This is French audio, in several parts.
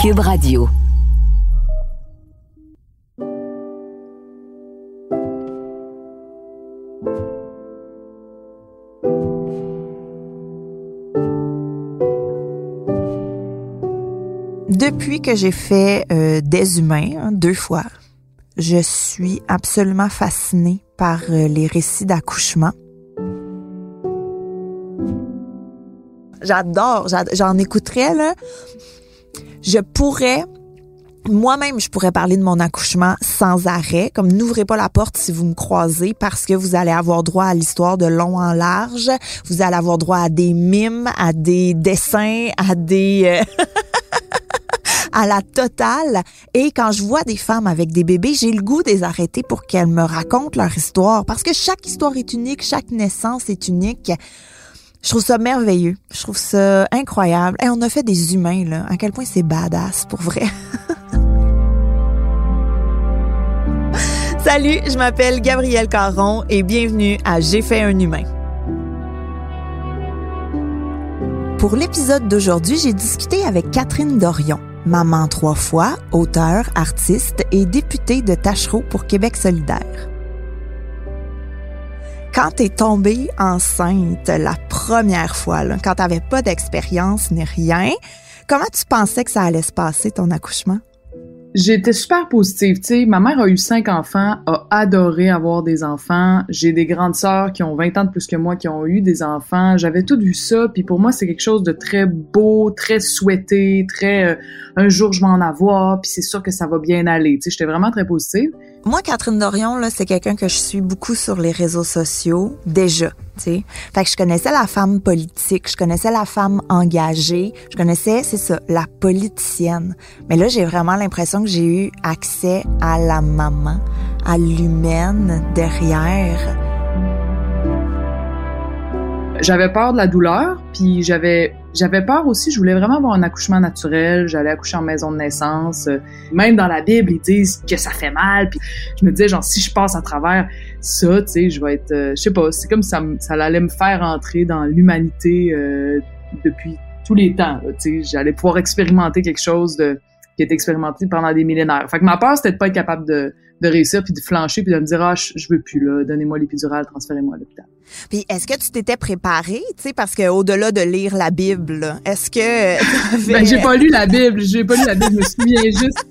Cube Radio. Depuis que j'ai fait euh, des humains hein, deux fois, je suis absolument fascinée par euh, les récits d'accouchement. J'adore, j'ad- j'en écouterais là. Je pourrais moi-même, je pourrais parler de mon accouchement sans arrêt, comme n'ouvrez pas la porte si vous me croisez parce que vous allez avoir droit à l'histoire de long en large, vous allez avoir droit à des mimes, à des dessins, à des euh, à la totale. Et quand je vois des femmes avec des bébés, j'ai le goût de les arrêter pour qu'elles me racontent leur histoire. Parce que chaque histoire est unique, chaque naissance est unique. Je trouve ça merveilleux. Je trouve ça incroyable. Et on a fait des humains, là. À quel point c'est badass, pour vrai. Salut, je m'appelle Gabrielle Caron et bienvenue à J'ai fait un humain. Pour l'épisode d'aujourd'hui, j'ai discuté avec Catherine Dorion, maman trois fois, auteure, artiste et députée de Tachereau pour Québec solidaire. Quand t'es tombée enceinte la première fois, là, quand t'avais pas d'expérience ni rien, comment tu pensais que ça allait se passer ton accouchement? J'étais super positive, tu sais. Ma mère a eu cinq enfants, a adoré avoir des enfants. J'ai des grandes sœurs qui ont 20 ans de plus que moi qui ont eu des enfants. J'avais tout vu ça, puis pour moi c'est quelque chose de très beau, très souhaité, très euh, un jour je vais en puis c'est sûr que ça va bien aller. Tu sais, j'étais vraiment très positive. Moi, Catherine Dorion, là, c'est quelqu'un que je suis beaucoup sur les réseaux sociaux, déjà, tu sais. Fait que je connaissais la femme politique, je connaissais la femme engagée, je connaissais, c'est ça, la politicienne. Mais là, j'ai vraiment l'impression que j'ai eu accès à la maman, à l'humaine derrière. J'avais peur de la douleur, puis j'avais j'avais peur aussi, je voulais vraiment avoir un accouchement naturel, j'allais accoucher en maison de naissance. Euh, Même dans la Bible, ils disent que ça fait mal, puis je me disais genre si je passe à travers ça, tu sais, je vais être euh, je sais pas, c'est comme ça ça allait me faire entrer dans l'humanité euh, depuis tous les temps, tu sais, j'allais pouvoir expérimenter quelque chose de qui est expérimenté pendant des millénaires. Fait que ma peur c'était de pas être capable de de réussir puis de flancher puis de me dire ah je, je veux plus là, donnez-moi l'épidurale, transférez-moi à l'hôpital. Puis est-ce que tu t'étais préparée, tu sais, parce que au-delà de lire la Bible, est-ce que Ben, j'ai pas lu la Bible, j'ai pas lu la Bible, je me souviens juste,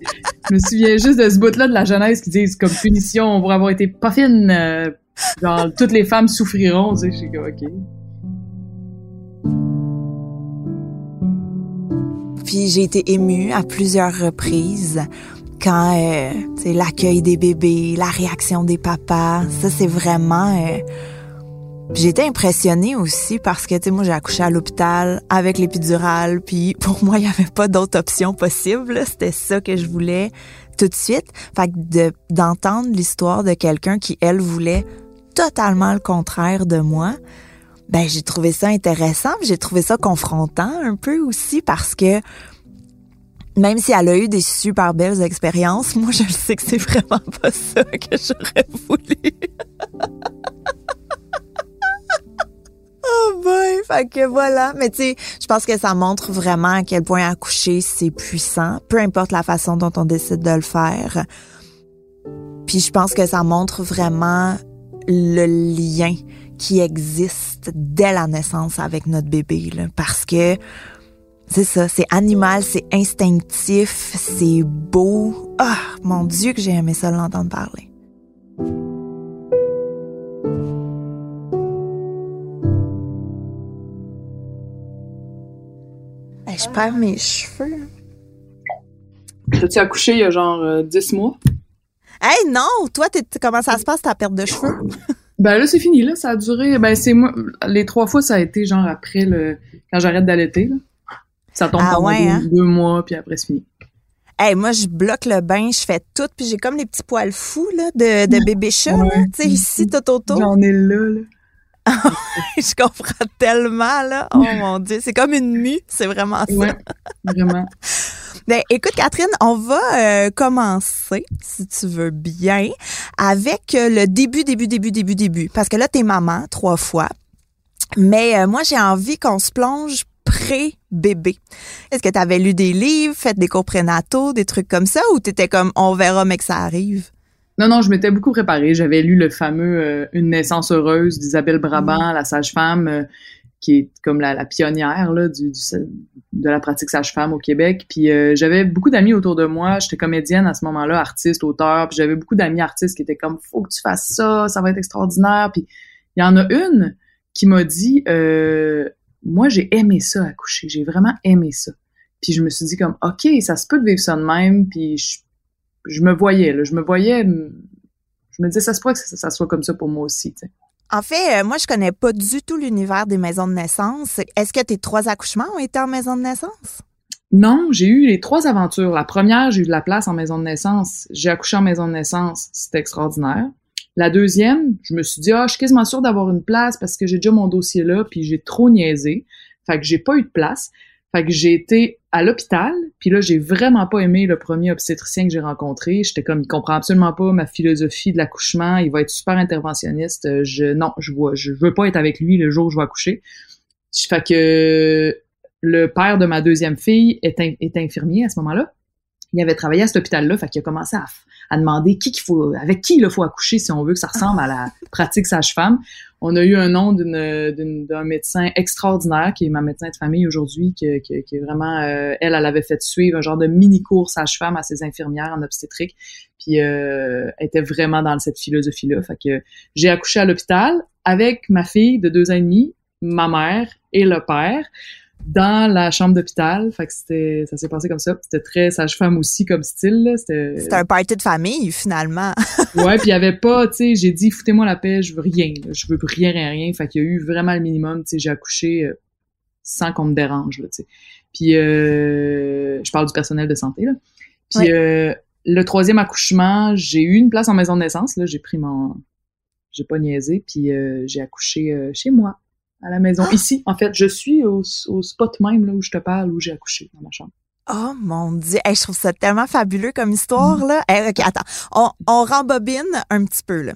je me souviens juste de ce bout-là de la Genèse qui disent comme punition pour avoir été pas fine, euh, genre toutes les femmes souffriront, tu sais, je suis comme ok. Puis j'ai été émue à plusieurs reprises quand euh, l'accueil des bébés, la réaction des papas, ça c'est vraiment euh, J'étais impressionnée aussi parce que tu sais moi j'ai accouché à l'hôpital avec l'épidurale puis pour moi il y avait pas d'autre option possible, c'était ça que je voulais tout de suite. Fait que de d'entendre l'histoire de quelqu'un qui elle voulait totalement le contraire de moi, ben j'ai trouvé ça intéressant, j'ai trouvé ça confrontant un peu aussi parce que même si elle a eu des super belles expériences, moi je sais que c'est vraiment pas ça que j'aurais voulu. oh boy, fait que voilà, mais tu sais, je pense que ça montre vraiment à quel point accoucher c'est puissant, peu importe la façon dont on décide de le faire. Puis je pense que ça montre vraiment le lien qui existe dès la naissance avec notre bébé, là, parce que c'est ça, c'est animal, c'est instinctif, c'est beau. Ah, mon Dieu que j'ai aimé ça l'entendre parler. Hey, je perds mes cheveux. T'as-tu accouché il y a genre euh, 10 mois? Hey, non! Toi, t'es- comment ça se passe, ta perte de cheveux? Ben là, c'est fini, là. Ça a duré. Ben, c'est moi. Les trois fois, ça a été genre après le. Quand j'arrête d'allaiter, là. Ça tombe Ah pendant ouais, deux, hein? deux mois, puis après, c'est fini. Hey, moi, je bloque le bain, je fais tout, puis j'ai comme les petits poils fous, là, de, de bébé chat, là, Ouais. tu sais, ici, tout autour. J'en ai là, là. je comprends tellement, là. Oh mon Dieu, c'est comme une mue, c'est vraiment ça. Ouais, vraiment. Ben, écoute, Catherine, on va euh, commencer, si tu veux bien, avec euh, le début, début, début, début, début. Parce que là, t'es maman trois fois. Mais euh, moi, j'ai envie qu'on se plonge pré bébé. Est-ce que tu avais lu des livres, fait des cours prénataux, des trucs comme ça, ou t'étais comme on verra mais que ça arrive? Non, non, je m'étais beaucoup préparée. J'avais lu le fameux euh, Une naissance heureuse d'Isabelle Brabant, mm. la sage-femme, qui est comme la, pionnière là, du, de la pratique sage-femme au Québec. Puis euh, j'avais beaucoup d'amis autour de moi. J'étais comédienne à ce moment-là, artiste, auteur. Puis j'avais beaucoup d'amis artistes qui étaient comme « faut que tu fasses ça, ça va être extraordinaire ». Puis il y en a une qui m'a dit Moi, j'ai aimé ça accoucher. J'ai vraiment aimé ça ». Puis je me suis dit comme « OK, ça se peut de vivre ça de même. » Puis je je me voyais, là, je me voyais, je me disais, ça se pourrait que ça, soit comme ça pour moi aussi. En fait, euh, moi, je connais pas du tout l'univers des maisons de naissance. Est-ce que tes trois accouchements ont été en maison de naissance? Non, j'ai eu les trois aventures. La première, j'ai eu de la place en maison de naissance. J'ai accouché en maison de naissance. C'était extraordinaire. La deuxième, je me suis dit, ah, je suis quasiment sûre d'avoir une place parce que j'ai déjà mon dossier là, puis j'ai trop niaisé. Fait que j'ai pas eu de place. Fait que j'ai été à l'hôpital, puis là, j'ai vraiment pas aimé le premier obstétricien que j'ai rencontré. J'étais comme, il comprend absolument pas ma philosophie de l'accouchement, il va être super interventionniste. Je, non, je vois, je veux pas être avec lui le jour où je vais accoucher. Fait que le père de ma deuxième fille est, est infirmier à ce moment-là. Il avait travaillé à cet hôpital-là, fait qu'il a commencé à, à demander qui qu'il faut, avec qui il faut accoucher si on veut que ça ressemble à la pratique sage-femme. On a eu un nom d'un médecin extraordinaire qui est ma médecin de famille aujourd'hui, qui, qui, est vraiment, euh, elle, elle avait fait suivre un genre de mini cours sage-femme à ses infirmières en obstétrique, puis euh, était vraiment dans cette philosophie-là. Fait que j'ai accouché à l'hôpital avec ma fille de deux ans et demi, ma mère et le père dans la chambre d'hôpital. Fait que c'était, ça s'est passé comme ça. C'était très sage-femme aussi comme style. C'était un party de famille finalement. ouais, puis il y avait pas, tu sais, j'ai dit foutez-moi la paix, je veux rien, je veux rien, rien, rien. Fait qu'il y a eu vraiment le minimum. Tu sais, j'ai accouché euh, sans qu'on me dérange, là, tu sais. Puis euh, je parle du personnel de santé là. Puis euh, le troisième accouchement, j'ai eu une place en maison de naissance. Là, j'ai pris mon, j'ai pas niaisé, puis j'ai accouché chez moi à la maison. Ah! Ici, en fait, je suis au, spot même là où je te parle, où j'ai accouché dans ma chambre. Oh mon dieu, je trouve ça tellement fabuleux comme histoire là. ok, attends, on, on rembobine un petit peu là.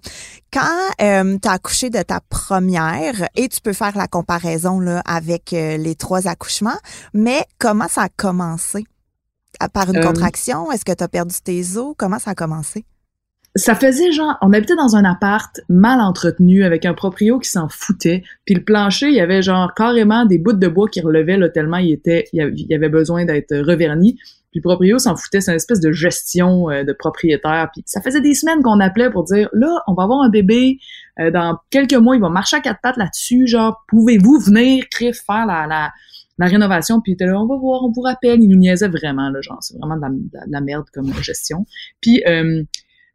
Quand euh, tu as accouché de ta première et tu peux faire la comparaison là avec euh, les trois accouchements, mais comment ça a commencé? Par une euh, contraction? Est-ce que tu as perdu tes os? Comment ça a commencé? Ça faisait genre, on habitait dans un appart mal entretenu avec un proprio qui s'en foutait. Puis le plancher, il y avait genre carrément des bouts de bois qui relevaient là, tellement il était, il y avait besoin d'être reverni. Puis le proprio s'en foutait, c'est une espèce de gestion euh, de propriétaire. Puis ça faisait des semaines qu'on appelait pour dire là, on va avoir un bébé euh, dans quelques mois, il va marcher à quatre pattes là-dessus. Genre, pouvez-vous venir, Criff, faire la, la la rénovation, puis il était là, on va voir, on vous rappelle, il nous niaisait vraiment, là, genre, c'est vraiment de la, merde comme gestion. Puis, euh,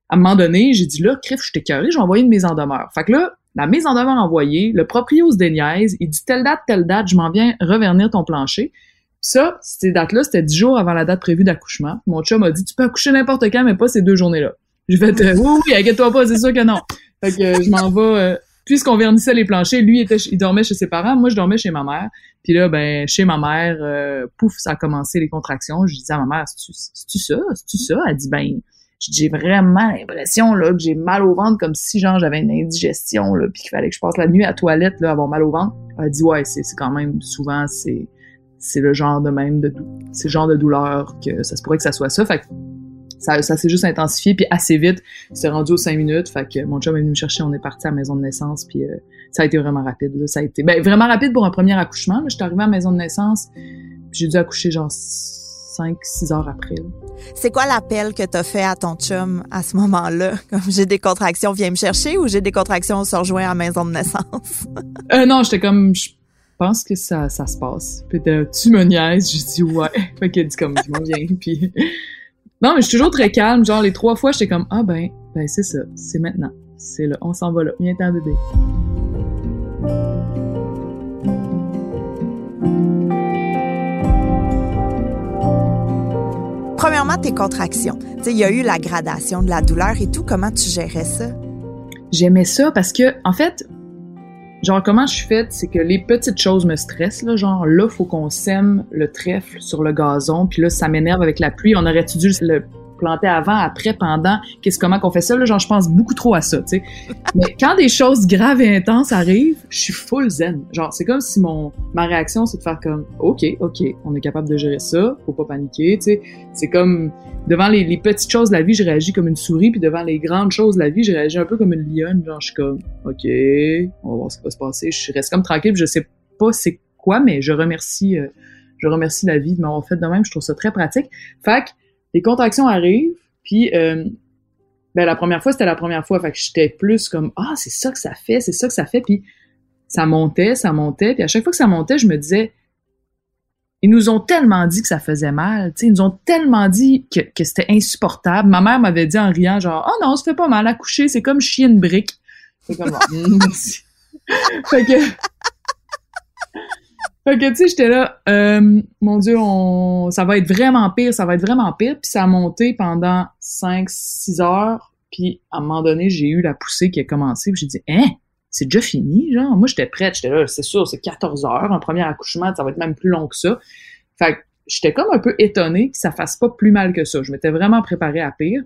à un moment donné, j'ai dit là, crif, je t'ai j'ai envoyé une mise en demeure. Fait que là, la mise en demeure envoyée, le proprio se déniaise, il dit telle date, telle date, je m'en viens revernir ton plancher. Ça, ces dates-là, c'était dix jours avant la date prévue d'accouchement. Mon chum m'a dit, tu peux accoucher n'importe quand, mais pas ces deux journées-là. J'ai fait, euh, oui, oui, inquiète-toi pas, c'est sûr que non. Fait que euh, je m'en vais, euh, puisqu'on vernissait les planchers, lui, était, il dormait chez ses parents, moi, je dormais chez ma mère. Puis là, ben, chez ma mère, pouf, ça a commencé les contractions. Je disais à ma mère, c'est-tu ça? C'est-tu ça? Elle dit, ben, j'ai vraiment l'impression là que j'ai mal au ventre comme si genre j'avais une indigestion là puis qu'il fallait que je passe la nuit à la toilette là avoir mal au ventre. Elle dit ouais c'est quand même souvent c'est c'est le genre de même de c'est genre de douleur que ça se pourrait que ça soit ça. Fait que ça, ça s'est juste intensifié puis assez vite c'est rendu aux cinq minutes. Fait que mon chum est venu me chercher on est parti à la maison de naissance puis euh, ça a été vraiment rapide là. Ça a été ben vraiment rapide pour un premier accouchement là. J'étais arrivée à la maison de naissance j'ai dû accoucher genre 5-6 heures après. C'est quoi l'appel que t'as fait à ton chum à ce moment-là? Comme j'ai des contractions, viens me chercher ou j'ai des contractions, on se rejoint à la maison de naissance? euh, non, j'étais comme, je pense que ça, ça se passe. Puis tu me niaises, j'ai dit ouais. fait qu'elle dit comme, je viens. Puis non, mais je suis toujours très calme. Genre les trois fois, j'étais comme, ah ben, ben c'est ça, c'est maintenant. C'est là, on s'en va là. Viens t'en bébé. Premièrement, tes contractions? Il y a eu la gradation de la douleur et tout. Comment tu gérais ça? J'aimais ça parce que, en fait, genre, comment je suis faite, c'est que les petites choses me stressent. Genre, là, faut qu'on sème le trèfle sur le gazon, puis là, ça m'énerve avec la pluie. On aurait dû le planter avant, après, pendant, qu'est-ce comment qu'on fait ça? Là, genre je pense beaucoup trop à ça, tu sais. Mais quand des choses graves et intenses arrivent, je suis full zen. Genre c'est comme si mon ma réaction c'est de faire comme OK, OK, on est capable de gérer ça, faut pas paniquer, tu sais. C'est comme devant les, les, petites choses de la vie, je réagis comme une souris, puis devant les grandes choses de la vie, je réagis un peu comme une lionne, genre je suis comme OK, on va voir ce qui va se passer, je reste comme tranquille, je sais pas c'est quoi, mais je remercie euh, je remercie la vie de m'avoir fait de même. Je trouve ça très pratique. Fait que les contractions arrivent, puis euh, ben la première fois c'était la première fois, fait que j'étais plus comme ah c'est ça que ça fait, c'est ça que ça fait, puis ça montait, ça montait, puis à chaque fois que ça montait, je me disais ils nous ont tellement dit que ça faisait mal, ils nous ont tellement dit que, que c'était insupportable. Ma mère m'avait dit en riant genre oh non, ça fait pas mal à coucher, c'est comme chier une brique. C'est comme fait que fait que, tu sais, j'étais là, euh, mon Dieu, ça va être vraiment pire, ça va être vraiment pire. Puis ça a monté pendant 5-6 heures. Puis à un moment donné, j'ai eu la poussée qui a commencé. Puis j'ai dit, hein, c'est déjà fini, genre? Moi, j'étais prête, j'étais là, c'est sûr, c'est 14 heures. Un premier accouchement, ça va être même plus long que ça. Fait que j'étais comme un peu étonnée que ça fasse pas plus mal que ça. Je m'étais vraiment préparée à pire.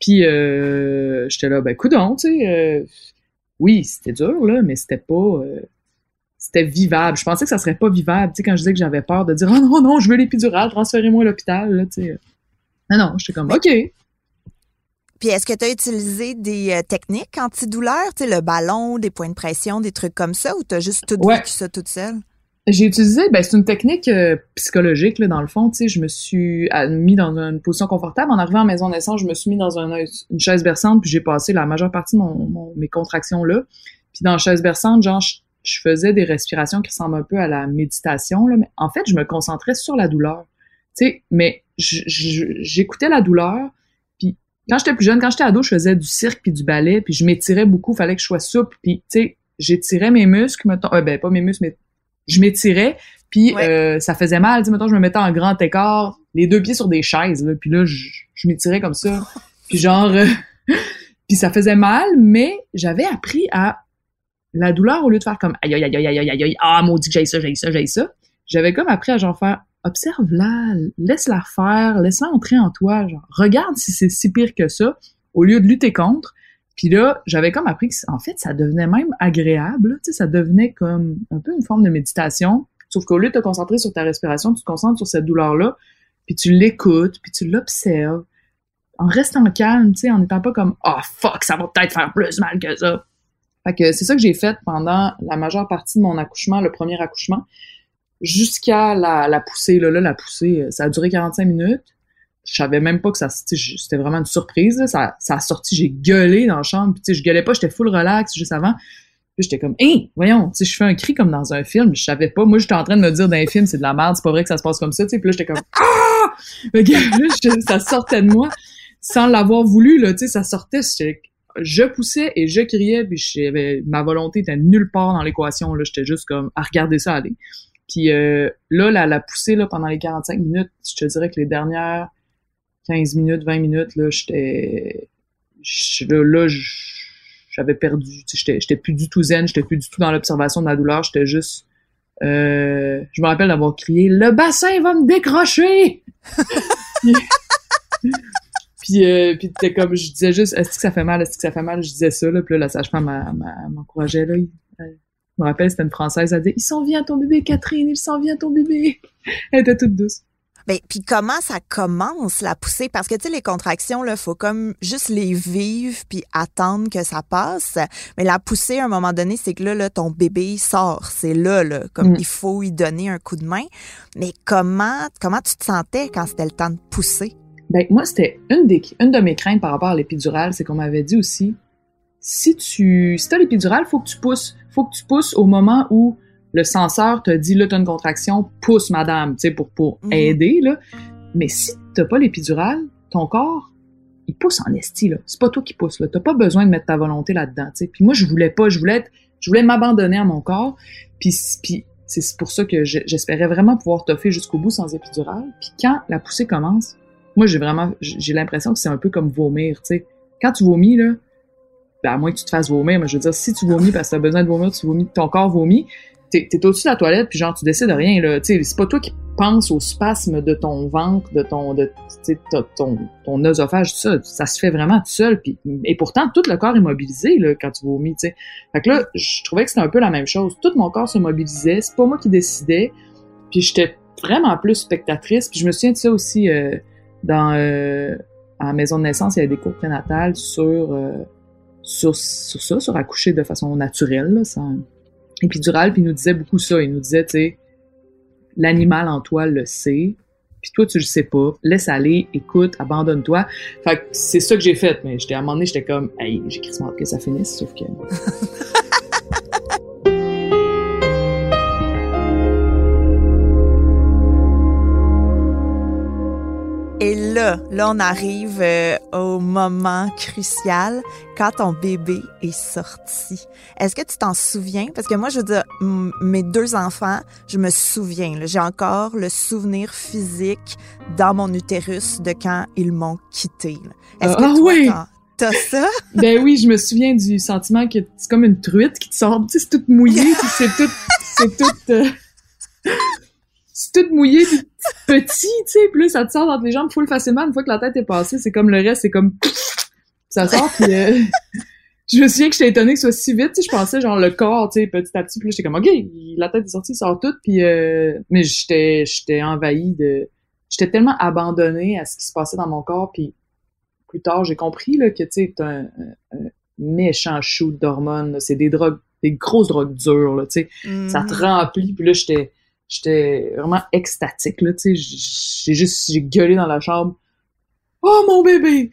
Puis euh, j'étais là, ben, coudon, tu sais. Euh, oui, c'était dur, là, mais c'était pas... C'était vivable. Je pensais que ça serait pas vivable, tu sais, quand je disais que j'avais peur de dire « Oh non, non, je veux l'épidural, transférez-moi à l'hôpital », là, tu sais. Non, non, j'étais comme « OK ». Puis est-ce que tu as utilisé des euh, techniques antidouleurs, tu sais, le ballon, des points de pression, des trucs comme ça, ou tu as juste tout vécu ça toute seule? J'ai utilisé, ben c'est une technique euh, psychologique là, dans le fond. Tu sais, je me suis mis dans une position confortable. En arrivant à maison naissance, je me suis mis dans une chaise berçante, puis j'ai passé la majeure partie de mon, mes contractions là. Puis dans la chaise berçante, genre, je faisais des respirations qui ressemblent un peu à la méditation, là, mais en fait, je me concentrais sur la douleur. Tu sais, mais j'écoutais la douleur, puis quand j'étais plus jeune, quand j'étais ado, je faisais du cirque puis du ballet, puis je m'étirais beaucoup, fallait que je sois souple, puis tu sais, j'étirais mes muscles, mettons, euh, ben pas mes muscles, mais je m'étirais, puis euh, ça faisait mal, tu sais, mettons, je me mettais en grand écart, les deux pieds sur des chaises, là, puis là, je, je m'étirais comme ça, puis genre, euh, puis ça faisait mal, mais j'avais appris à la douleur, au lieu de faire comme aïe, aïe, aïe, aïe, aïe, aïe, ah, maudit que j'ai ça, j'ai ça, j'ai ça, j'avais comme appris à genre faire, observe-la, laisse-la faire, laisse-la entrer en toi, genre, regarde si c'est si pire que ça, au lieu de lutter contre. Puis là, j'avais comme appris que, en fait, ça devenait même agréable, tu sais, ça devenait comme un peu une forme de méditation, sauf qu'au lieu de te concentrer sur ta respiration, tu te concentres sur cette douleur-là, puis tu l'écoutes, puis tu l'observes, en restant calme, tu sais, en n'étant pas comme « Oh fuck, ça va peut-être faire plus mal que ça ». Fait que c'est ça que j'ai fait pendant la majeure partie de mon accouchement, le premier accouchement, jusqu'à la, poussée. Là, là, la poussée, euh, ça a duré 45 minutes. Je savais même pas que ça, c'était vraiment une surprise. Ça, ça a sorti, j'ai gueulé dans la chambre. Puis, je gueulais pas, j'étais full relax juste avant. Puis j'étais comme, hé, voyons, tu je fais un cri comme dans un film. Je savais pas. Moi, j'étais en train de me dire dans un film, c'est de la merde, c'est pas vrai que ça se passe comme ça. Tu sais, puis là, j'étais comme, ah! ça sortait de moi sans l'avoir voulu. Là, tu sais, ça sortait je poussais et je criais, puis j'avais ma volonté était nulle part dans l'équation. Là, j'étais juste comme à regarder ça aller. Puis euh, là, la, la poussée là, pendant les 45 minutes, je te dirais que les dernières 15 minutes, 20 minutes, là, j'étais. Là, j'avais perdu. J'étais plus du tout zen, j'étais plus du tout dans l'observation de la douleur, j'étais juste. Euh, je me rappelle d'avoir crié Le bassin va me décrocher! Puis, euh, puis t'es comme, je disais juste, est-ce que ça fait mal, est-ce que ça fait mal? Je disais ça, là, puis là, la sage-femme m'encourageait, là. je me rappelle, c'était une Française, elle dit, il s'en vient ton bébé, Catherine, il s'en vient ton bébé. elle était toute douce. Ben, puis comment ça commence la poussée? Parce que tu sais les contractions là, faut comme juste les vivre puis attendre que ça passe. Mais la poussée à un moment donné, c'est que là, là ton bébé sort, c'est là là, comme mm. il faut y donner un coup de main. Mais comment comment tu te sentais quand c'était le temps de pousser? Ben, moi, c'était une, des, une de mes craintes par rapport à l'épidurale, c'est qu'on m'avait dit aussi, si tu si as l'épidurale, faut que tu pousses. Faut que tu pousses au moment où le censeur te dit, là, t'as une contraction, pousse, madame, tu sais, pour, pour mhm. aider, là. Mais si t'as pas l'épidurale, ton corps, il pousse en esti, là. C'est pas toi qui pousse, là. T'as pas besoin de mettre ta volonté là-dedans, tu sais. Puis moi, je voulais pas, je voulais être, je voulais m'abandonner à mon corps. Puis, puis c'est pour ça que j'espérais vraiment pouvoir toffer jusqu'au bout sans épidurale. Puis quand la poussée commence, moi, j'ai vraiment, j'ai l'impression que c'est un peu comme vomir, tu sais. Quand tu vomis, là, ben, à moins que tu te fasses vomir, mais je veux dire, si tu vomis parce que tu as besoin de vomir, tu vomis, ton corps vomit, t'es es, au-dessus de la toilette, puis genre, tu décides de rien, là. Tu sais, c'est pas toi qui penses au spasme de ton ventre, de ton, de, ton, ton œsophage, tout ça. Ça se fait vraiment tout seul. Puis, et pourtant, tout le corps est mobilisé, là, quand tu vomis, tu sais. Fait que là, je trouvais que c'était un peu la même chose. Tout mon corps se mobilisait. C'est pas moi qui décidais. Puis j'étais vraiment plus spectatrice. Puis je me souviens de ça aussi euh, dans... Euh, la maison de naissance, il y avait des cours prénatales sur, euh, sur, sur ça, sur accoucher de façon naturelle, là, sans épidural, puis il nous disait beaucoup ça. Il nous disait, tu sais, l'animal en toi le sait, puis toi, tu le sais pas. Laisse aller, écoute, abandonne-toi. Fait que c'est ça que j'ai fait, mais j'étais à un moment donné, j'étais comme, hey, j'ai quasiment que ça finisse, sauf que... Et là, là, on arrive euh, au moment crucial quand ton bébé est sorti. Est-ce que tu t'en souviens? Parce que moi, je veux dire, mes deux enfants, je me souviens. J'ai encore le souvenir physique dans mon utérus de quand ils m'ont quitté. Est-ce que ah oui! T'as ça? ben oui, je me souviens du sentiment que c'est comme une truite qui te sort, tu sais, c'est toute mouillée, c'est tout, c'est tout, euh, c'est tout mouillé, petit, tu sais, plus ça te sort dans les jambes full facilement. Une fois que la tête est passée, c'est comme le reste, c'est comme ça sort puis euh, je me souviens que j'étais étonnée que ce soit si vite, tu sais, je pensais genre le corps, tu sais, petit à petit, puis j'étais comme OK, la tête est sortie, il sort tout. Puis euh, mais j'étais j'étais envahi de j'étais tellement abandonnée à ce qui se passait dans mon corps. Puis plus tard, j'ai compris là que tu sais un, un, méchant shoot d'hormones, c'est des drogues des grosses drogues dures là, tu sais, ça te mm-hmm. remplit. Puis là j'étais j'étais vraiment extatique, là, tu sais. J'ai juste, j'ai gueulé dans la chambre. Oh, mon bébé!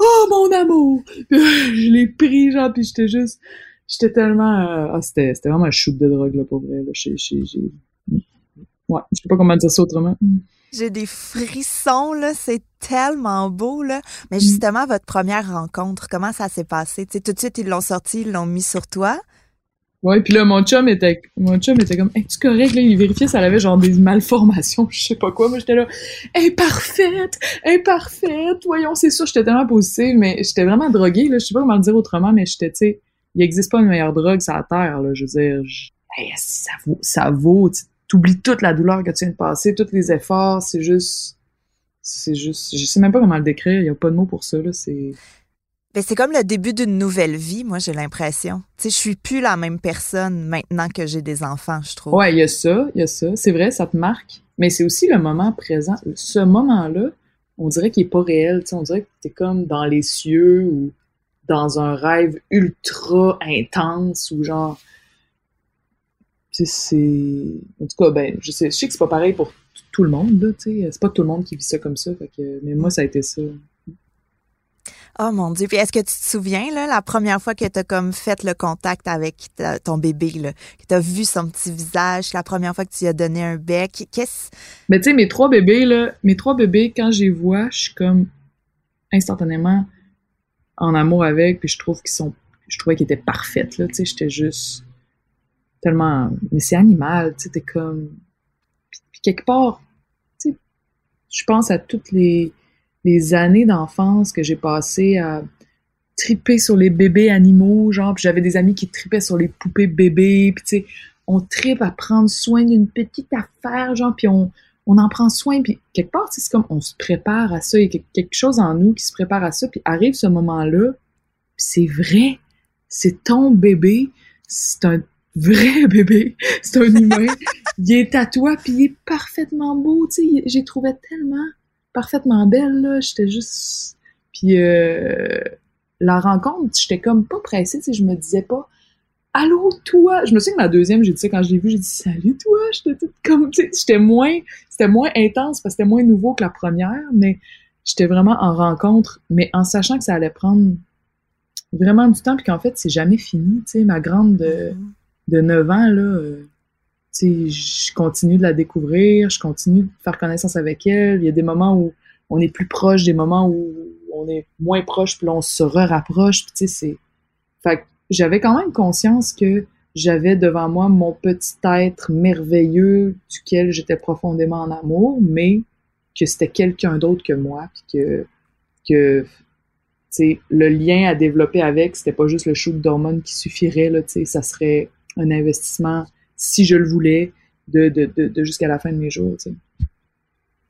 Oh, mon amour! je l'ai pris, genre, puis j'étais juste, j'étais tellement, euh, ah, c'était, c'était vraiment un shoot de drogue, là, pour vrai, là. J'ai, ouais, je sais pas comment dire ça autrement. J'ai des frissons, là, c'est tellement beau, là. Mais mm. justement, votre première rencontre, comment ça s'est passé? Tu sais, tout de suite, ils l'ont sorti, ils l'ont mis sur toi? Ouais, puis là, mon chum était, mon chum était comme, es-tu correct, là? Il vérifiait si elle avait genre des malformations, je sais pas quoi. Moi, j'étais là, est parfaite, est parfaite, voyons, c'est sûr, j'étais tellement positive, mais j'étais vraiment droguée, là. Je sais pas comment le dire autrement, mais j'étais, tu sais, il existe pas une meilleure drogue sur la terre, là. Je veux dire, ça vaut, ça vaut, t'oublies toute la douleur que tu viens de passer, tous les efforts, c'est juste, c'est juste, je sais même pas comment le décrire, il y a pas de mots pour ça, là, c'est... Ben, c'est comme le début d'une nouvelle vie, moi, j'ai l'impression. Tu sais, je suis plus la même personne maintenant que j'ai des enfants, je trouve. Ouais, il y a ça, il y a ça. C'est vrai, ça te marque. Mais c'est aussi le moment présent. Ce moment-là, on dirait qu'il est pas réel. Tu sais, on dirait que t'es comme dans les cieux ou dans un rêve ultra intense ou genre. Tu c'est. En tout cas, ben, je sais, je sais que c'est pas pareil pour tout le monde, tu sais. C'est pas tout le monde qui vit ça comme ça. Fait que... Mais moi, ça a été ça. Oh mon Dieu. Puis est-ce que tu te souviens, là, la première fois que tu as comme fait le contact avec ton bébé, là, que tu as vu son petit visage, la première fois que tu lui as donné un bec? Qu'est-ce? Mais tu sais, mes trois bébés, là, mes trois bébés, quand je les vois, je suis comme instantanément en amour avec, puis je trouve qu'ils sont. Je trouvais qu'ils étaient parfaits, là. Tu sais, j'étais juste tellement. Mais c'est animal, tu sais, t'es comme. puis quelque part, tu sais, je pense à toutes les les années d'enfance que j'ai passées à triper sur les bébés animaux, genre, puis j'avais des amis qui tripaient sur les poupées bébés, puis tu sais, on tripe à prendre soin d'une petite affaire, genre, puis on, on en prend soin, puis quelque part, c'est comme on se prépare à ça, il y a quelque chose en nous qui se prépare à ça, puis arrive ce moment-là, c'est vrai, c'est ton bébé, c'est un vrai bébé, c'est un humain, il est à toi, puis il est parfaitement beau, tu sais, j'ai trouvé tellement parfaitement belle, là. J'étais juste... Puis euh, la rencontre, j'étais comme pas pressée, tu je me disais pas « Allô, toi? » Je me souviens que ma deuxième, j'ai dit ça quand je l'ai vue, j'ai dit « Salut, toi! » J'étais toute comme, tu sais, j'étais moins... C'était moins intense parce que c'était moins nouveau que la première, mais j'étais vraiment en rencontre, mais en sachant que ça allait prendre vraiment du temps, puis qu'en fait, c'est jamais fini, tu sais, ma grande de, mm-hmm. de 9 ans, là... Euh, je continue de la découvrir, je continue de faire connaissance avec elle. Il y a des moments où on est plus proche, des moments où on est moins proche, puis on se re-rapproche. tu sais, c'est... J'avais quand même conscience que j'avais devant moi mon petit être merveilleux duquel j'étais profondément en amour, mais que c'était quelqu'un d'autre que moi, puis que, que le lien à développer avec, c'était pas juste le shoot d'hormones qui suffirait, là, ça serait un investissement si je le voulais, de, de, de, jusqu'à la fin de mes jours. Tu sais.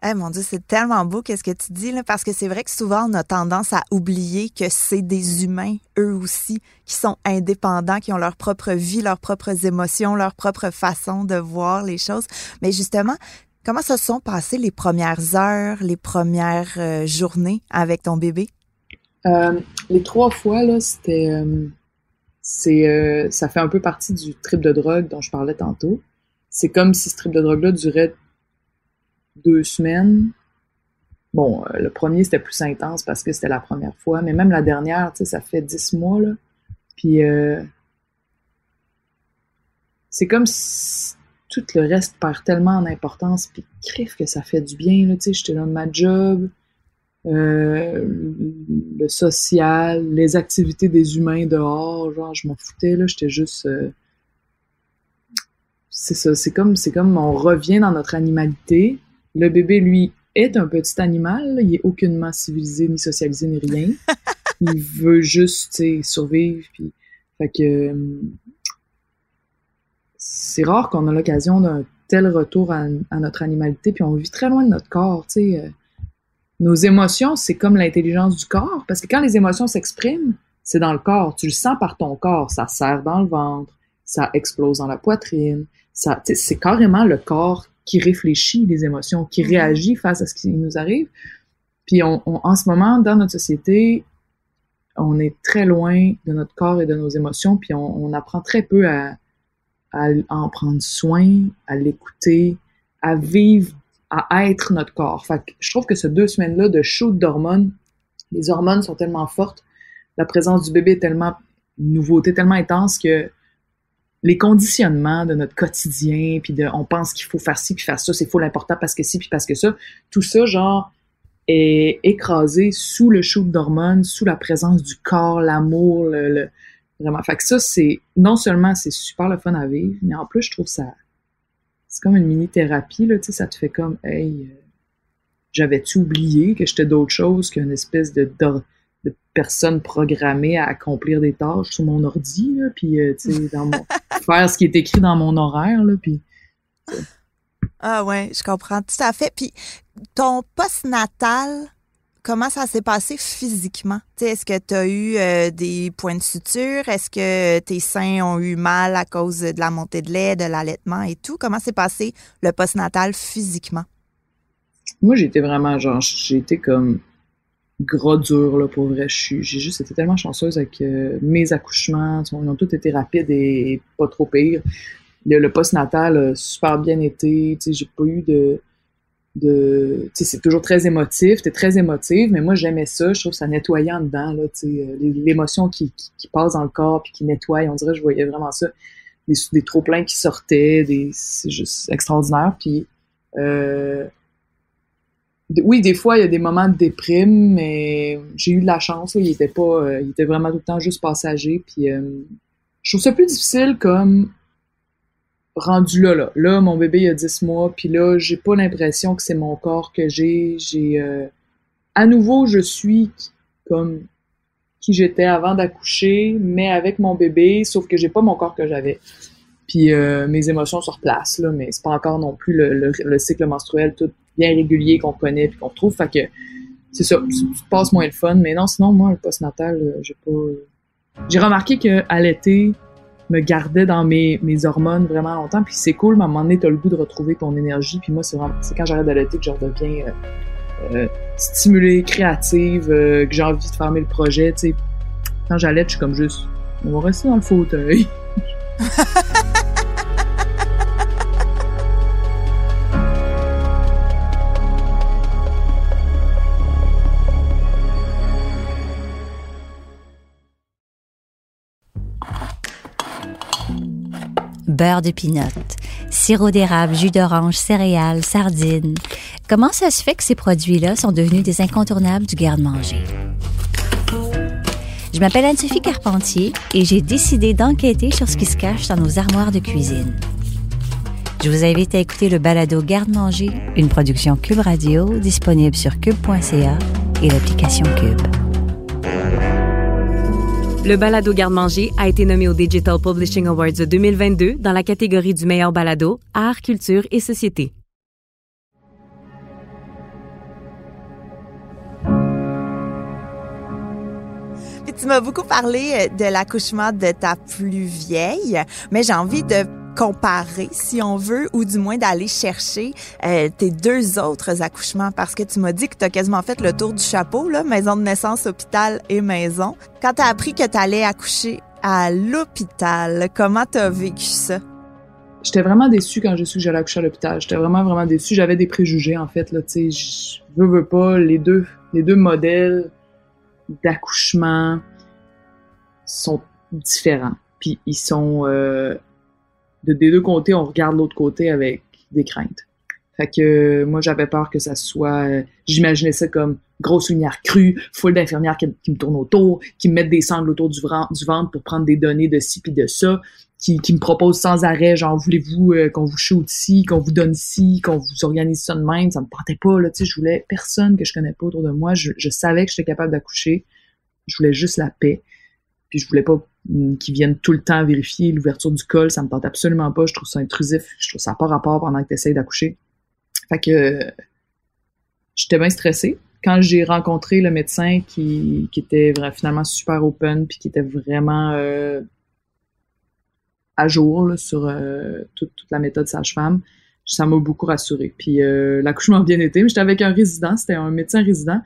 Eh mon Dieu, c'est tellement beau qu'est-ce que tu dis là, parce que c'est vrai que souvent on a tendance à oublier que c'est des humains eux aussi qui sont indépendants, qui ont leur propre vie, leurs propres émotions, leur propre façon de voir les choses. Mais justement, comment se sont passées les premières heures, les premières euh, journées avec ton bébé? Euh, Les trois fois là, c'était, euh, c'est, ça fait un peu partie du trip de drogue dont je parlais tantôt. C'est comme si ce trip de drogue là durait deux semaines. Bon, euh, le premier, c'était plus intense parce que c'était la première fois, mais même la dernière, tu sais, ça fait dix mois, là. Puis, euh, c'est comme si tout le reste perd tellement en importance, puis crif que ça fait du bien, là, tu sais, j'étais dans ma job, euh, le social, les activités des humains dehors, genre, je m'en foutais, là, j'étais juste... c'est ça, c'est comme, c'est comme on revient dans notre animalité, le bébé, lui, est un petit animal. Il est aucunement civilisé, ni socialisé, ni rien. il veut juste, survivre. Puis, fait que euh, c'est rare qu'on a l'occasion d'un tel retour à, notre animalité, puis on vit très loin de notre corps. sais. Nos émotions, c'est comme l'intelligence du corps, parce que quand les émotions s'expriment, c'est dans le corps. Tu le sens par ton corps. Ça serre dans le ventre, ça explose dans la poitrine. Ça, c'est carrément le corps qui réfléchit les émotions, qui mhm. réagit face à ce qui nous arrive. Puis on, en ce moment, dans notre société, on est très loin de notre corps et de nos émotions, puis on, apprend très peu à, à, en prendre soin, à l'écouter, à vivre, à être notre corps. Fait que je trouve que ces deux semaines-là de shoot d'hormones, les hormones sont tellement fortes, la présence du bébé est tellement nouveauté tellement intense que les conditionnements de notre quotidien, puis de on pense qu'il faut faire ci puis faire ça, c'est faux l'important parce que ci puis parce que ça, tout ça genre est écrasé sous le shoot d'hormones, sous la présence du corps, l'amour, le, vraiment. Fait que ça c'est non seulement c'est super le fun à vivre, mais en plus je trouve ça c'est comme une mini thérapie là, tu sais, ça te fait comme hey euh, j'avais-tu oublié que j'étais d'autre chose qu'une espèce de de personnes programmées à accomplir des tâches sur mon ordi, là, puis euh, tu sais, dans mon, faire ce qui est écrit dans mon horaire, là, puis. Ah ouais, je comprends tout à fait. Puis ton post-natal, comment ça s'est passé physiquement? Est-ce que tu as eu euh, des points de suture? Est-ce que tes seins ont eu mal à cause de la montée de lait, de l'allaitement et tout? Comment s'est passé le post-natal physiquement? Moi, j'étais vraiment genre, j'étais comme gros dur, là, pour vrai. J'ai juste été tellement chanceuse avec euh, mes accouchements. Ils ont tous été rapides et pas trop pires. Le, le post-natal a super bien été. J'ai pas eu de... de c'est toujours très émotif. T'es très émotive, mais moi, j'aimais ça. Je trouve ça nettoyant dedans, là, euh, l'émotion qui, passe dans le corps puis qui nettoie. On dirait je voyais vraiment ça. Des, des trop-pleins qui sortaient. Des, c'est juste extraordinaire. Puis... Euh, oui, des fois, il y a des moments de déprime, mais j'ai eu de la chance. il était pas, euh, il était vraiment tout le temps juste passager. Puis, euh, je trouve ça plus difficile comme rendu là, là. Là, mon bébé, il a 10 mois, puis là, j'ai pas l'impression que c'est mon corps que j'ai. J'ai, euh, à nouveau, je suis comme qui j'étais avant d'accoucher, mais avec mon bébé, sauf que j'ai pas mon corps que j'avais. Puis mes émotions se replacent, là, mais c'est pas encore non plus le, le cycle menstruel tout bien régulier qu'on connaît puis qu'on retrouve. Fait que c'est ça, tu passes moins le fun. Mais non, sinon, moi, le postnatal, euh, j'ai pas. J'ai remarqué que à l'été, me gardait dans mes, mes hormones vraiment longtemps. Puis c'est cool, mais à un moment donné, t'as le goût de retrouver ton énergie. Puis moi, c'est quand j'arrête d'allaiter que je redeviens euh, euh, stimulée, créative, que j'ai envie de fermer le projet. Tu sais, quand j'allaite, je suis comme juste, on va rester dans le fauteuil. beurre de pinot, sirop d'érable, jus d'orange, céréales, sardines. Comment ça se fait que ces produits-là sont devenus des incontournables du garde-manger? Je m'appelle Anne-Sophie Carpentier et j'ai décidé d'enquêter sur ce qui se cache dans nos armoires de cuisine. Je vous invite à écouter le balado Garde-manger, une production Cube Radio disponible sur cube.ca et l'application Cube. Le balado Garde-manger a été nommé au Digital Publishing Awards 2022 dans la catégorie du meilleur balado, art, culture et société. tu m'as beaucoup parlé de l'accouchement de ta plus vieille, mais j'ai envie de comparer, si on veut, ou du moins d'aller chercher euh, tes deux autres accouchements, parce que tu m'as dit que tu as quasiment fait le tour du chapeau, maison de naissance, hôpital et maison. Quand tu as appris que tu allais accoucher à l'hôpital, comment tu as vécu ça? J'étais vraiment déçue quand j'ai su que j'allais accoucher à l'hôpital. J'étais vraiment, vraiment déçue. J'avais des préjugés, en fait. Je veux, veux pas, les deux, les deux modèles d'accouchement sont différents. Puis ils sont euh, de des deux côtés, on regarde l'autre côté avec des craintes. Fait que euh, moi j'avais peur que ça soit, euh, j'imaginais ça comme grosse lumière crue, foule d'infirmières qui, me tournent autour, qui me mettent des sangles autour du, ventre pour prendre des données de ci puis de ça, qui, me proposent sans arrêt, genre voulez-vous euh, qu'on vous shoot ici, qu'on vous donne ici, qu'on vous organise ça de même, ça me portait pas là, tu sais, je voulais personne que je connais pas autour de moi, je, je savais que j'étais capable d'accoucher, je voulais juste la paix, puis je voulais pas qui viennent tout le temps vérifier l'ouverture du col. Ça me tente absolument pas. Je trouve ça intrusif. Je trouve ça pas rapport pendant que tu essayes d'accoucher. Fait que j'étais bien stressée. Quand j'ai rencontré le médecin qui, qui était finalement super open puis qui était vraiment euh, à jour sur euh, toute, la méthode sage-femme, ça m'a beaucoup rassurée. Puis euh, l'accouchement a bien été, mais j'étais avec un résident, c'était un médecin résident.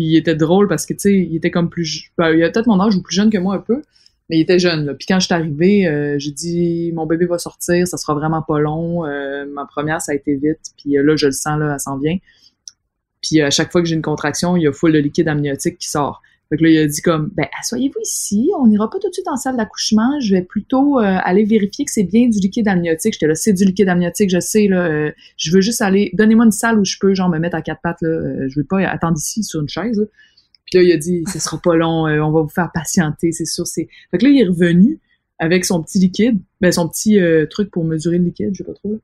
Puis il était drôle parce que, tu sais, il était comme plus... Ben, il a peut-être mon âge ou plus jeune que moi un peu. Mais il était jeune. Puis quand je suis arrivée, euh, j'ai dit mon bébé va sortir, ça sera vraiment pas long. Euh, ma première, ça a été vite. Puis euh, là, je le sens, là, elle s'en vient. Puis à chaque fois que j'ai une contraction, il y a full de liquide amniotique qui sort. Fait que là, il a dit comme, ben, asseyez-vous ici, on n'ira pas tout de suite en salle d'accouchement, je vais plutôt aller vérifier que c'est bien du liquide amniotique. J'étais là, c'est du liquide amniotique, je sais, là, je veux juste aller, donnez-moi une salle où je peux, genre, me mettre à quatre pattes, là, je veux pas attendre ici sur une chaise, là. Puis là, il a dit, ce sera pas long, euh, on va vous faire patienter, c'est sûr. C'est... Fait que là, il est revenu avec son petit liquide, ben son petit euh, truc pour mesurer le liquide, je sais pas trop. Là.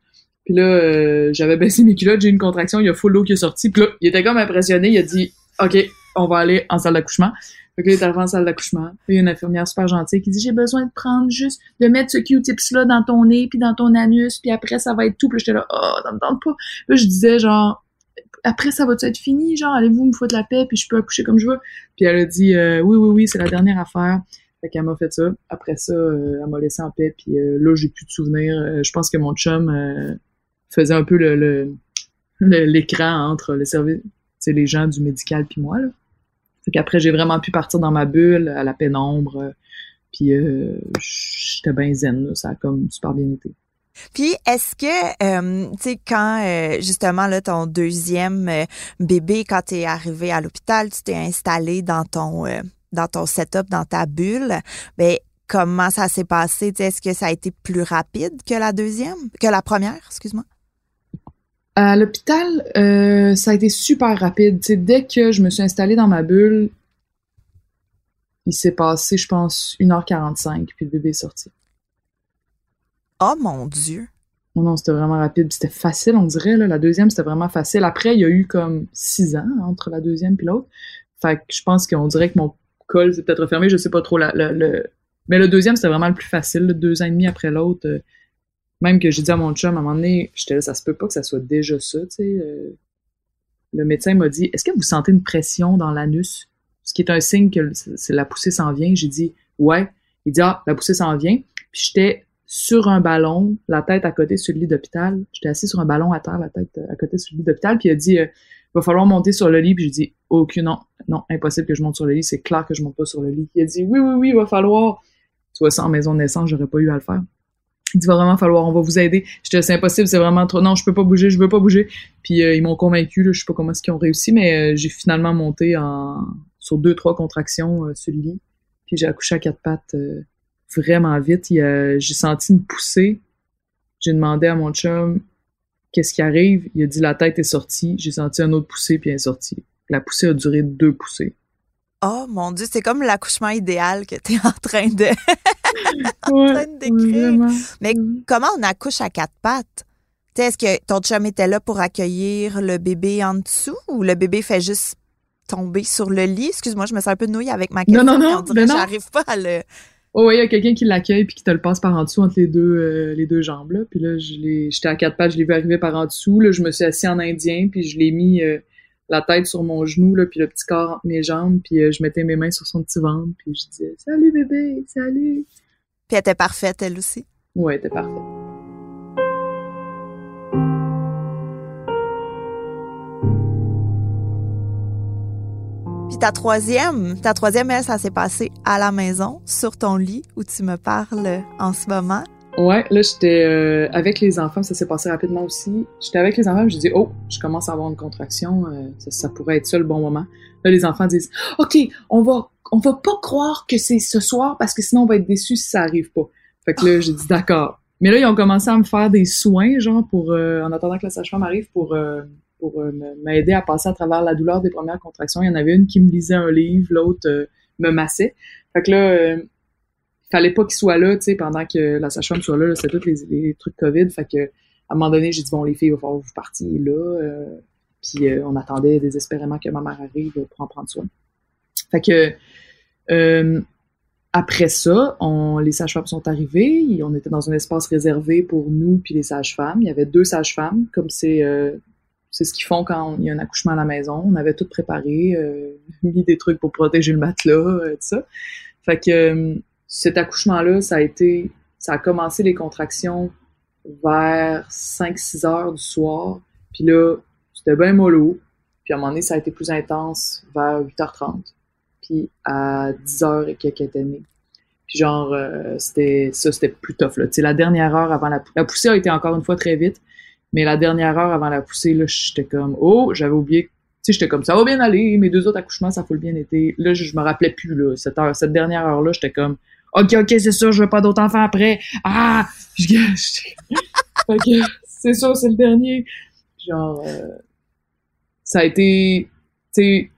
Puis là, euh, j'avais baissé mes culottes, j'ai une contraction, il y a full l'eau qui est sortie. Puis là, il était comme impressionné, il a dit, OK, on va aller en salle d'accouchement. Fait il est en salle d'accouchement. Il y a une infirmière super gentille qui dit, j'ai besoin de prendre juste, de mettre ce Q-tips-là dans ton nez, puis dans ton anus, puis après, ça va être tout. Puis j'étais là, oh, ça me tente pas. Je disais genre, après ça va être fini? Genre allez-vous me foutre la paix puis je peux accoucher comme je veux? Puis elle a dit euh, oui oui oui c'est la dernière affaire fait qu'elle m'a fait ça après ça euh, elle m'a laissé en paix puis euh, là j'ai plus de souvenirs je pense que mon chum faisait un peu le l'écran entre le service les gens du médical puis moi là fait qu'après j'ai vraiment pu partir dans ma bulle à la pénombre puis j'étais bien zen ça a comme super bien été. Puis est-ce que euh, tu sais quand euh, justement là ton deuxième euh, bébé quand tu es arrivé à l'hôpital, tu t'es installé dans ton dans ton setup dans ta bulle, ben comment ça s'est passé? Est-ce que ça a été plus rapide que la deuxième, que la première, excuse-moi? À l'hôpital, ça a été super rapide. dès que je me suis installée dans ma bulle, il s'est passé, je pense, 1h45, puis le bébé est sorti. Oh mon Dieu! Non, non, c'était vraiment rapide. C'était facile, on dirait. Là. La deuxième, c'était vraiment facile. Après, il y a eu comme six ans entre la deuxième et l'autre. Fait que je pense qu'on dirait que mon col s'est peut-être refermé. Je sais pas trop. La, le... Mais le deuxième, c'était vraiment le plus facile. deux ans et demi après l'autre. Même que j'ai dit à mon chum, à un moment donné, j'étais là, ça se peut pas que ça soit déjà ça, tu sais. Euh. Le médecin m'a dit, est-ce que vous sentez une pression dans l'anus? Ce qui est un signe que la poussée s'en vient. J'ai dit, ouais. Il dit, ah, la poussée s'en vient. Puis j'étais sur un ballon, la tête à côté sur le lit d'hôpital. J'étais assis sur un ballon à terre, la tête euh, à côté sur le lit d'hôpital, puis il a dit euh, va falloir monter sur le lit, puis j'ai dit aucun non, non, impossible que je monte sur le lit, c'est clair que je monte pas sur le lit. Il a dit oui, oui, oui, il va falloir. Vois ça en maison de naissance, j'aurais pas eu à le faire. Il dit va vraiment falloir, on va vous aider. J'étais c'est impossible, c'est vraiment trop. Non, je peux pas bouger, je veux pas bouger. Puis euh, ils m'ont convaincu, là, je sais pas comment est-ce qu'ils ont réussi, mais j'ai finalement monté sur deux trois contractions sur le lit, puis j'ai accouché à quatre pattes vraiment vite. J'ai senti une poussée. J'ai demandé à mon chum qu'est-ce qui arrive? Il a dit la tête est sortie. J'ai senti un autre poussée puis elle est sortie. La poussée a duré deux poussées. Oh mon Dieu, c'est comme l'accouchement idéal que tu es en train de, en train de décrire. Mais comment on accouche à quatre pattes? Est-ce que ton chum était là pour accueillir le bébé en dessous ou le bébé fait juste tombé sur le lit? Excuse-moi, je me sens un peu nouille avec ma question. Non, non, non, ben j'arrive pas à le... Oh, il y a quelqu'un qui l'accueille puis qui te le passe par en dessous entre les deux, euh, les deux jambes. Là. Puis là, j'étais à quatre pattes, je l'ai vu arriver par en dessous. Là, je me suis assis en indien, puis je l'ai mis euh, la tête sur mon genou, là, puis le petit corps entre mes jambes, puis euh, je mettais mes mains sur son petit ventre, puis je disais « Salut bébé, salut! » Puis elle était parfaite, elle aussi? Ouais, elle était parfaite. ta troisième, ta troisième, elle, ça s'est passé à la maison, sur ton lit, où tu me parles en ce moment. Ouais, là, j'étais euh, avec les enfants, ça s'est passé rapidement aussi. J'étais avec les enfants, je dis oh, je commence à avoir une contraction, euh, ça, pourrait être ça le bon moment. Là, les enfants disent, OK, on va, on va pas croire que c'est ce soir, parce que sinon, on va être déçus si ça arrive pas. Fait que là, j'ai dit, d'accord. Mais là, ils ont commencé à me faire des soins, genre, pour, euh, en attendant que la sage-femme arrive, pour pour euh, m'aider à passer à travers la douleur des premières contractions. Il y en avait une qui me lisait un livre, l'autre euh, me massait. Fait que là, euh, fallait pas qu'il soit là, tu sais, pendant que la sage-femme soit là. C'était tous les, trucs COVID. Fait que à un moment donné, j'ai dit bon, les filles, il va falloir vous partiez là. puis on attendait désespérément que ma mère arrive pour en prendre soin. Fait que après ça, les sages-femmes sont arrivées. on était dans un espace réservé pour nous puis les sages-femmes. Il y avait deux sages-femmes, comme c'est c'est ce qu'ils font quand il y a un accouchement à la maison. On avait tout préparé, euh, mis des trucs pour protéger le matelas, euh, tout ça. Fait que euh, cet accouchement-là, ça a été, ça a commencé les contractions vers 5-6 heures du soir. Puis là, c'était bien mollo. Puis à un moment donné, ça a été plus intense vers 8h30. Puis à 10h et quelques étaient Puis genre, c'était ça, c'était plus tough. Là. la dernière heure avant la, la poussée a été encore une fois très vite. Mais la dernière heure avant la poussée, là, j'étais comme, oh, j'avais oublié. Sais, j'étais comme, ça va bien aller, mes deux autres accouchements, ça faut bien été. Là, je, me rappelais plus, là, cette cette dernière heure-là, j'étais comme, ok, ok, c'est sûr, je veux pas d'autres enfants après. Ah! ok, c'est sûr, c'est le dernier. Genre, euh, ça a été, tu sais,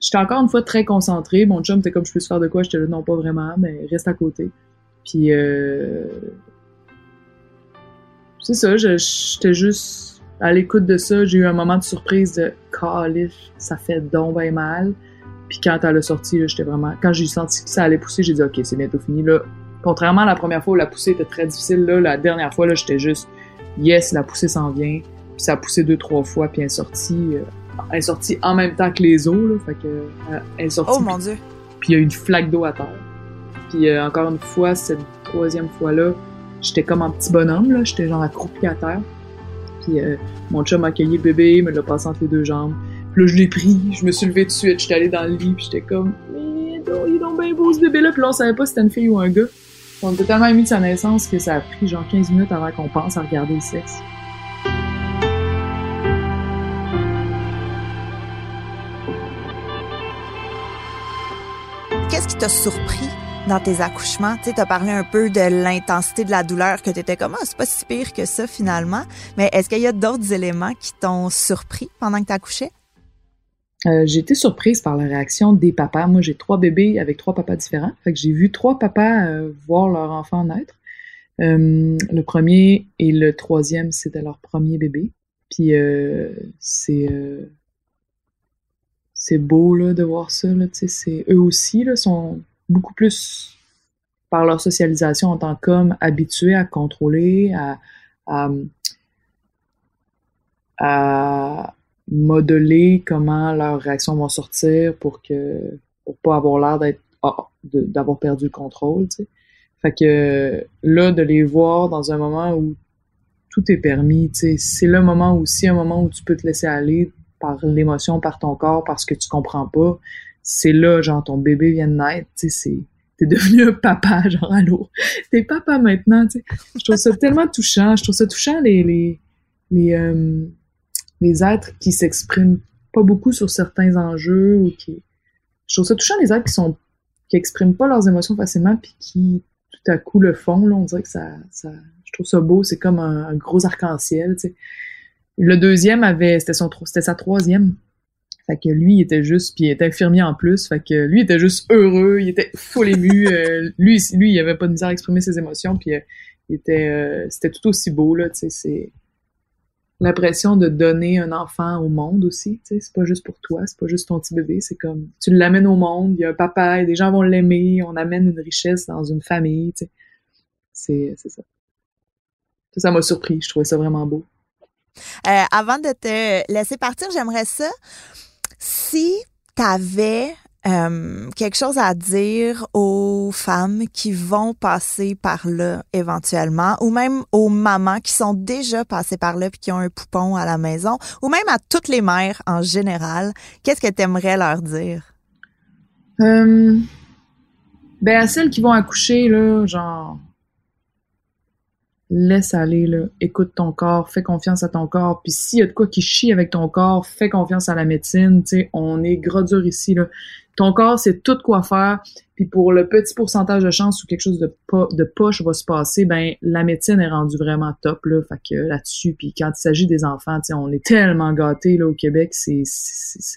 j'étais encore une fois très concentrée. Mon chum était comme, je peux faire de quoi? J'étais là, non, pas vraiment, mais reste à côté. Puis, euh, c'est ça, j'étais juste à l'écoute de ça. J'ai eu un moment de surprise de calife, ça fait donc bien mal. Puis quand elle a sorti, j'étais vraiment. Quand j'ai senti que ça allait pousser, j'ai dit OK, c'est bientôt fini. Là, contrairement à la première fois où la poussée était très difficile, là, la dernière fois, là, j'étais juste Yes, la poussée s'en vient. Puis ça a poussé deux, trois fois, puis elle est sortie. Euh, elle est sortie en même temps que les eaux, là. Fait que euh, elle est sortie. Oh mon dieu! Puis il y a eu une flaque d'eau à terre. Puis euh, encore une fois, cette troisième fois-là, J'étais comme un petit bonhomme, là. J'étais genre accroupi à terre. Puis euh, mon chum m'a accueilli le bébé, me l'a passé entre les deux jambes. Là, je l'ai pris, je me suis levée tout de suite, j'étais allée dans le lit, puis j'étais comme, il est donc bien beau ce bébé-là. Puis là, on savait pas si c'était une fille ou un gars. On était tellement émis de sa naissance que ça a pris genre 15 minutes avant qu'on pense à regarder le sexe. Qu'est-ce qui t'a surpris dans tes accouchements? Tu as parlé un peu de l'intensité de la douleur, que tu étais comme, ah, c'est pas si pire que ça finalement. Mais est-ce qu'il y a d'autres éléments qui t'ont surpris pendant que tu accouchais? Euh, j'ai été surprise par la réaction des papas. Moi, j'ai trois bébés avec trois papas différents. Fait que j'ai vu trois papas euh, voir leur enfant naître. Euh, le premier et le troisième, c'était leur premier bébé. Puis c'est c'est beau là, de voir ça. Là, c'est, eux aussi là, sont beaucoup plus par leur socialisation en tant qu'hommes habitués à contrôler, à, à, modeler comment leurs réactions vont sortir pour que pour pas avoir l'air d'être ah, d'avoir perdu le contrôle. Tu sais. Fait que là, de les voir dans un moment où tout est permis, tu sais, c'est le moment aussi un moment où tu peux te laisser aller par l'émotion, par ton corps, parce que tu comprends pas c'est là, genre, ton bébé vient de naître, tu sais, c'est t'es devenu un papa, genre, allô, t'es papa maintenant, tu sais. Je trouve ça tellement touchant, je trouve ça touchant les, les, euh, les êtres qui s'expriment pas beaucoup sur certains enjeux ou qui... Je trouve ça touchant les êtres qui sont, qui expriment pas leurs émotions facilement puis qui, tout à coup, le font, là, on dirait que ça, ça, je trouve ça beau, c'est comme un, gros arc-en-ciel, tu sais. Le deuxième avait, c'était son, c'était sa troisième. Fait que lui, il était juste, puis il était infirmier en plus, fait que lui, il était juste heureux, il était full ému. euh, lui, lui, il avait pas de misère à exprimer ses émotions, puis euh, il était, euh, c'était tout aussi beau, là, tu sais, c'est... l'impression de donner un enfant au monde aussi. Tu sais, c'est pas juste pour toi, c'est pas juste ton petit bébé, c'est comme tu l'amènes au monde, il y a un papa, et des gens vont l'aimer, on amène une richesse dans une famille. Tu sais. C'est c'est ça. Ça m'a surpris, je trouvais ça vraiment beau. Euh, avant de te laisser partir, j'aimerais ça. Si tu avais euh, quelque chose à dire aux femmes qui vont passer par là éventuellement, ou même aux mamans qui sont déjà passées par là puis qui ont un poupon à la maison, ou même à toutes les mères en général, qu'est-ce que tu aimerais leur dire? Euh, ben à celles qui vont accoucher, là, genre laisse aller, là. Écoute ton corps, fais confiance à ton corps. Puis s'il y a de quoi qui chie avec ton corps, fais confiance à la médecine. Tu sais, on est gros dur ici, là. Ton corps, c'est tout quoi faire. Puis pour le petit pourcentage de chance où quelque chose de, poche va se passer, ben la médecine est rendue vraiment top, là. Fait que là-dessus, puis quand il s'agit des enfants, on est tellement gâtés, là, au Québec, c'est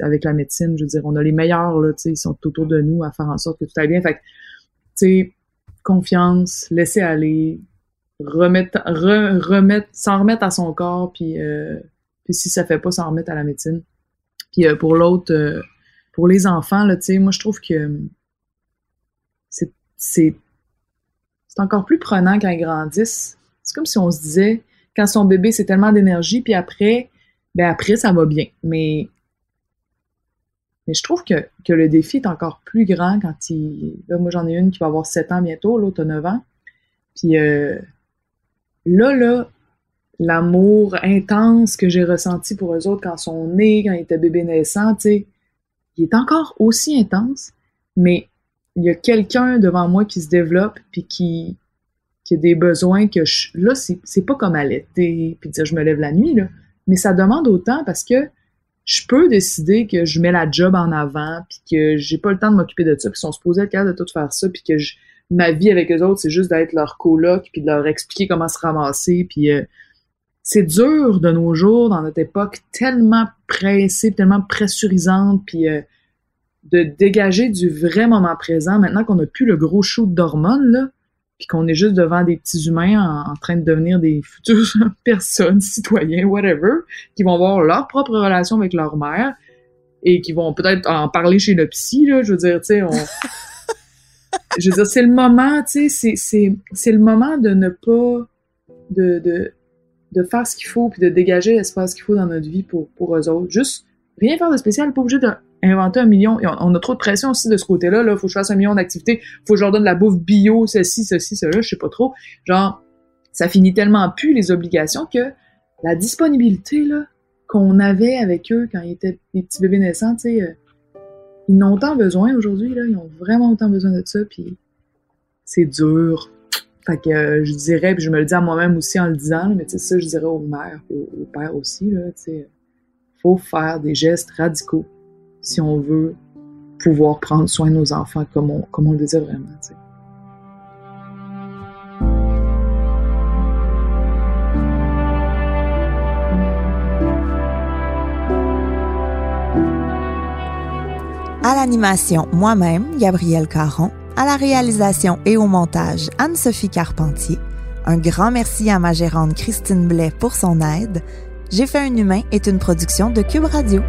avec la médecine. Je veux dire, on a les meilleurs, là, ils sont autour de nous à faire en sorte que tout aille bien. Fait que, tu sais, confiance, laisser aller, remettre, remettre, s'en remettre à son corps, puis, euh, puis si ça fait pas, s'en remettre à la médecine. Puis euh, pour l'autre, euh, pour les enfants, là, moi je trouve que c'est, c'est, c'est encore plus prenant quand ils grandissent. C'est comme si on se disait, quand son bébé, c'est tellement d'énergie, puis après, ben après, ça va bien. Mais je trouve que, que le défi est encore plus grand quand il... Là, moi, j'en ai une qui va avoir 7 ans bientôt, l'autre a 9 ans. Puis euh, là, là, l'amour intense que j'ai ressenti pour eux autres quand ils sont nés, quand ils étaient bébés naissants, tu sais, il est encore aussi intense, mais il y a quelqu'un devant moi qui se développe puis qui, a des besoins que je, là, c'est pas comme allaiter puis dire je me lève la nuit, là, mais ça demande autant parce que je peux décider que je mets la job en avant puis que j'ai pas le temps de m'occuper de ça puis sont supposés être capables de tout faire ça puis que ma vie avec eux autres, c'est juste d'être leur coloc puis de leur expliquer comment se ramasser. Puis euh, c'est dur de nos jours, dans notre époque tellement pressée, tellement pressurisante, puis euh, de dégager du vrai moment présent. Maintenant qu'on n'a plus le gros shoot d'hormones là, puis qu'on est juste devant des petits humains en, train de devenir des futures personnes, citoyens, whatever, qui vont avoir leur propre relation avec leur mère et qui vont peut-être en parler chez le psy, là, je veux dire, tu sais, on, je veux dire, c'est le moment, tu sais, c'est le moment de ne pas, de, de, de faire ce qu'il faut, puis de dégager l'espace qu'il faut dans notre vie pour, pour eux autres. Juste rien faire de spécial, pas obligé d'inventer un million. on, a trop de pression aussi de ce côté-là, là. Faut que je fasse un million d'activités, faut que je leur donne de la bouffe bio, ceci, ceci, cela, je sais pas trop. Genre, ça finit tellement plus les obligations que la disponibilité, qu'on avait avec eux quand ils étaient des petits bébés naissants, tu euh, ils n'ont autant besoin aujourd'hui. Ils ont vraiment autant besoin de ça, puis c'est dur. Fait que euh, je dirais, puis je me le dis à moi-même aussi en le disant, mais tu sais, ça, je dirais aux mères et aux, pères aussi, là, tu sais, faut faire des gestes radicaux si on veut pouvoir prendre soin de nos enfants comme on, comme on le désire vraiment, tu sais. À l'animation, moi-même, Gabrielle Caron. À la réalisation et au montage, Anne-Sophie Carpentier. Un grand merci à ma gérante Christine Blais pour son aide. J'ai fait un humain est une production de Cube Radio.